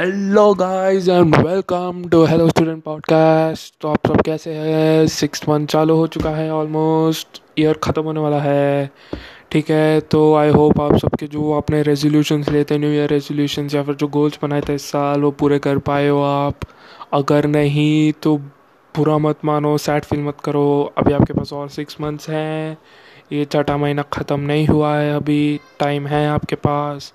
Hello guys and welcome to hello student podcast तो आप सब कैसे हैं? सिक्स मंथ चालू हो चुका है ऑलमोस्ट ईयर ख़त्म होने वाला है। ठीक है तो आई होप आप सबके जो आपने रेजोल्यूशंस लेते न्यू ईयर रेजोल्यूशंस या फिर जो गोल्स बनाए थे इस साल, वो पूरे कर पाए हो आप। अगर नहीं तो बुरा मत मानो सैड फील मत करो। अभी आपके पास और सिक्स मंथ्स हैं। ये छठा महीना ख़त्म नहीं हुआ है अभी। टाइम है आपके पास।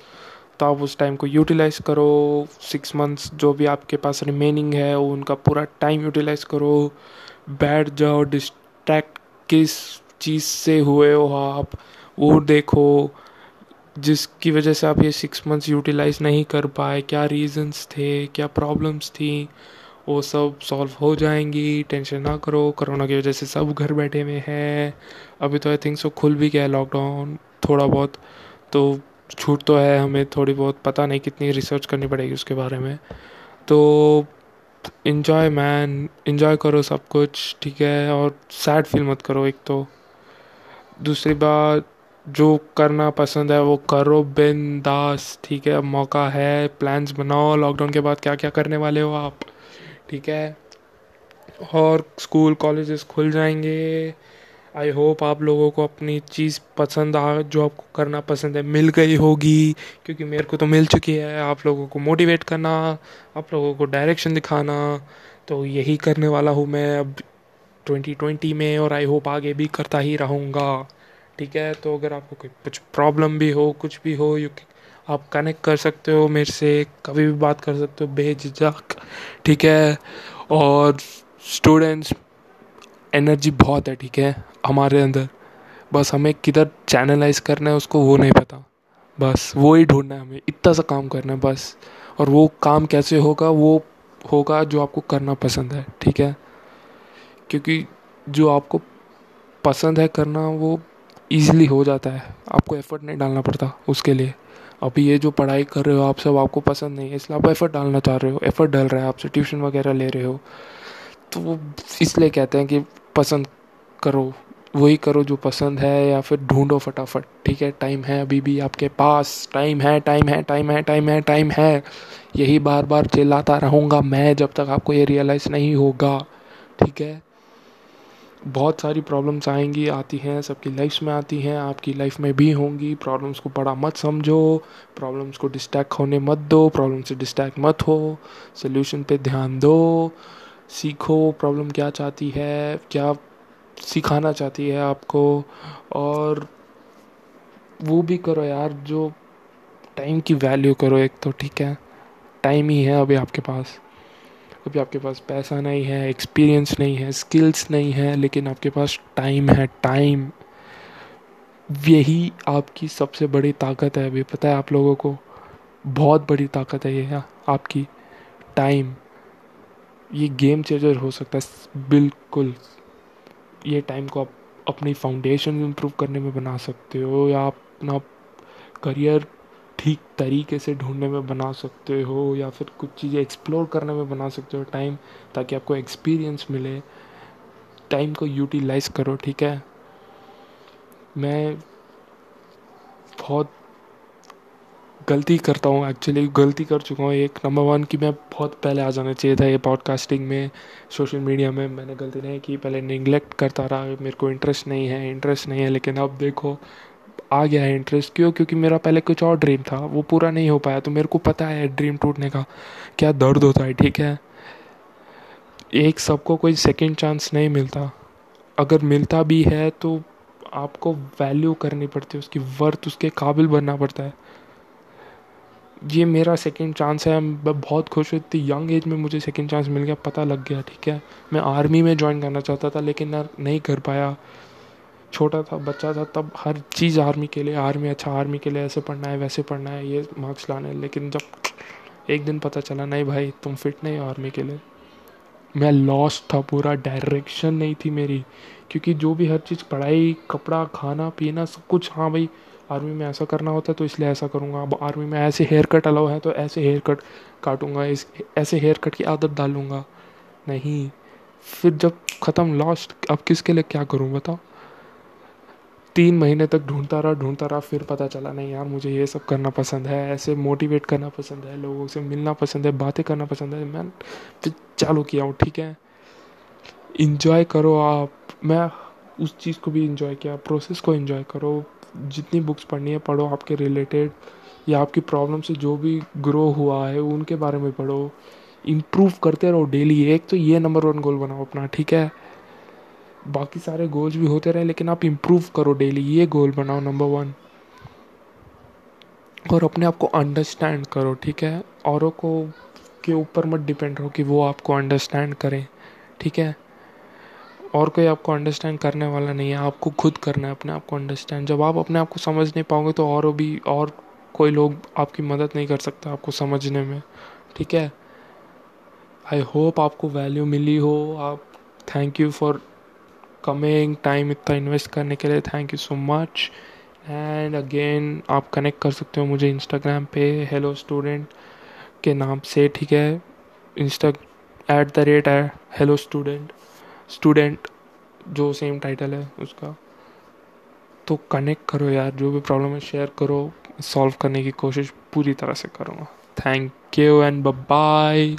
तो आप उस टाइम को यूटिलाइज़ करो सिक्स मंथ्स जो भी आपके पास रिमेनिंग है वो उनका पूरा टाइम यूटिलाइज़ करो। बैठ जाओ डिस्ट्रैक्ट किस चीज़ से हुए हो आप, वो देखो। जिसकी वजह से आप ये सिक्स मंथ्स यूटिलाइज नहीं कर पाए, क्या रीजंस थे, क्या प्रॉब्लम्स थी, वो सब सॉल्व हो जाएँगी। टेंशन ना करो कोरोना की वजह से सब घर बैठे हुए हैं। अभी तो आई थिंक सो खुल भी गया लॉकडाउन थोड़ा बहुत तो छूट तो है, हमें थोड़ी बहुत पता नहीं कितनी रिसर्च करनी पड़ेगी उसके बारे में। तो इन्जॉय मैन इन्जॉय करो सब कुछ, ठीक है? और सैड फील मत करो एक तो। दूसरी बात, जो करना पसंद है वो करो बिन दास, ठीक है? अब मौका है प्लान्स बनाओ लॉकडाउन के बाद क्या क्या करने वाले हो आप, ठीक है? और स्कूल कॉलेजेस खुल जाएँगे। आई होप आप लोगों को अपनी चीज़ पसंद आ, जो आपको करना पसंद है, मिल गई होगी। क्योंकि मेरे को तो मिल चुकी है आप लोगों को मोटिवेट करना, आप लोगों को डायरेक्शन दिखाना। तो यही करने वाला हूँ मैं अब 2020 में और आई होप आगे भी करता ही रहूँगा। ठीक है? तो अगर आपको कोई कुछ प्रॉब्लम भी हो, कुछ भी हो यू आप कनेक्ट कर सकते हो मेरे से, कभी भी बात कर सकते हो, बेझिझक। ठीक है? और स्टूडेंट्स एनर्जी बहुत है, ठीक है? हमारे अंदर। बस हमें किधर चैनलाइज करना है, उसको वो नहीं पता। बस वो ही ढूंढना है हमें, इतना सा काम करना है, बस। और वो काम कैसे होगा, वो होगा जो आपको करना पसंद है, ठीक है? क्योंकि जो आपको पसंद है करना, वो ईजिली हो जाता है। आपको एफर्ट नहीं डालना पड़ता उसके लिए। अभी ये जो पढ़ाई कर रहे हो आप, सब आपको पसंद नहीं है, इसलिए आप एफर्ट डालना चाह रहे हो। एफर्ट डाल रहे हैं आपसे ट्यूशन वगैरह ले रहे हो। तो वो इसलिए कहते हैं कि पसंद करो, वही करो जो पसंद है या फिर ढूंढो फटाफट। ठीक है टाइम है अभी भी आपके पास। टाइम है टाइम है टाइम है टाइम है टाइम है। यही बार बार चिल्लाता रहूँगा मैं जब तक आपको ये रियलाइज़ नहीं होगा। ठीक है? बहुत सारी प्रॉब्लम्स आएँगी, आती हैं, सबकी लाइफ में आती हैं, आपकी लाइफ में भी होंगी। प्रॉब्लम्स को बड़ा मत समझो प्रॉब्लम्स को डिस्ट्रैक्ट होने मत दो प्रॉब्लम से डिस्ट्रैक्ट मत हो। सोल्यूशन पे ध्यान दो। सीखो प्रॉब्लम क्या चाहती है, क्या सिखाना चाहती है आपको, और वो भी करो यार, जो टाइम की वैल्यू करो एक तो ठीक है? टाइम ही है अभी आपके पास। अभी आपके पास पैसा नहीं है एक्सपीरियंस नहीं है स्किल्स नहीं है, लेकिन आपके पास टाइम है टाइम यही आपकी सबसे बड़ी ताकत है अभी, पता है आप लोगों को? बहुत बड़ी ताकत है ये आपकी टाइम ये गेम चेंजर हो सकता है बिल्कुल। ये टाइम को आप अपनी फाउंडेशन इम्प्रूव करने में बना सकते हो, या अपना करियर ठीक तरीके से ढूँढने में बना सकते हो, या फिर कुछ चीज़ें एक्सप्लोर करने में बना सकते हो टाइम ताकि आपको एक्सपीरियंस मिले। टाइम को यूटिलाइज करो, ठीक है? मैं बहुत गलती करता हूँ एक्चुअली गलती कर चुका हूँ। एक नंबर वन कि मैं बहुत पहले आ जाना चाहिए था ये पॉडकास्टिंग में सोशल मीडिया में। मैंने गलती नहीं की, पहले निगलेक्ट करता रहा। मेरे को इंटरेस्ट नहीं है इंटरेस्ट नहीं है, लेकिन अब देखो, आ गया है इंटरेस्ट क्यों? क्योंकि मेरा पहले कुछ और ड्रीम था, वो पूरा नहीं हो पाया। तो मेरे को पता है ड्रीम टूटने का, क्या दर्द होता है, ठीक है? एक सबको कोई सेकेंड चांस नहीं मिलता। अगर मिलता भी है तो आपको वैल्यू करनी पड़ती है, उसकी वर्थ उसके काबिल बनना पड़ता है। ये मेरा सेकंड चांस है। मैं बहुत खुश हूँ। इतनी यंग एज में मुझे सेकंड चांस मिल गया। पता लग गया, ठीक है? मैं आर्मी में ज्वाइन करना चाहता था, लेकिन ना, नहीं कर पाया। छोटा था, बच्चा था, तब हर चीज़ आर्मी के लिए आर्मी अच्छा आर्मी के लिए ऐसे पढ़ना है, वैसे पढ़ना है, ये मार्क्स लाने लेकिन जब एक दिन पता चला, नहीं भाई, तुम फिट नहीं हो आर्मी के लिए। मैं लॉस था पूरा डायरेक्शन नहीं थी मेरी। क्योंकि जो भी हर चीज़, पढ़ाई, कपड़ा, खाना, पीना, सब कुछ हाँ भाई आर्मी में ऐसा करना होता है तो इसलिए ऐसा करूँगा। अब आर्मी में ऐसे हेयर कट अलाउ है तो ऐसे हेयर कट काटूँगा, इस, ऐसे हेयर कट की आदत डालूँगा। नहीं, फिर जब ख़त्म लास्ट अब किसके लिए क्या करूँ बताओ? तीन महीने तक ढूंढता रहा ढूंढता रहा, फिर पता चला, नहीं यार, मुझे ये सब करना पसंद है, ऐसे मोटिवेट करना पसंद है, लोगों से मिलना पसंद है, बातें करना पसंद है। मैं फिर चालू किया हूँ, ठीक है? इन्जॉय करो आप। मैं उस चीज़ को भी इन्जॉय किया प्रोसेस को इन्जॉय करो। जितनी बुक्स पढ़नी है, पढ़ो आपके रिलेटेड या आपकी प्रॉब्लम से जो भी ग्रो हुआ है, उनके बारे में पढ़ो। इम्प्रूव करते रहो डेली एक तो ये नंबर वन गोल बनाओ अपना, ठीक है? बाकी सारे गोल्स भी होते रहे, लेकिन आप इम्प्रूव करो डेली ये गोल बनाओ नंबर वन और अपने आप को अंडरस्टैंड करो, ठीक है? औरों को के ऊपर मत डिपेंड रहो कि वो आपको अंडरस्टैंड करें, ठीक है? और कोई आपको अंडरस्टैंड करने वाला नहीं है, आपको खुद करना है, अपने आप को अंडरस्टैंड जब आप अपने आप को समझ नहीं पाओगे तो और भी, और कोई लोग आपकी मदद नहीं कर सकता आपको समझने में। ठीक है? आई होप आपको वैल्यू मिली हो। आप thank you for coming time इतना इन्वेस्ट करने के लिए। Thank you so much and again आप कनेक्ट कर सकते हो मुझे इंस्टाग्राम पे हेलो स्टूडेंट के नाम से। ठीक है? इंस्टा एट द रेट है हेलो स्टूडेंट स्टूडेंट जो सेम टाइटल है उसका तो कनेक्ट करो यार, जो भी प्रॉब्लम है शेयर करो सॉल्व करने की कोशिश पूरी तरह से करूँगा। Thank you and bye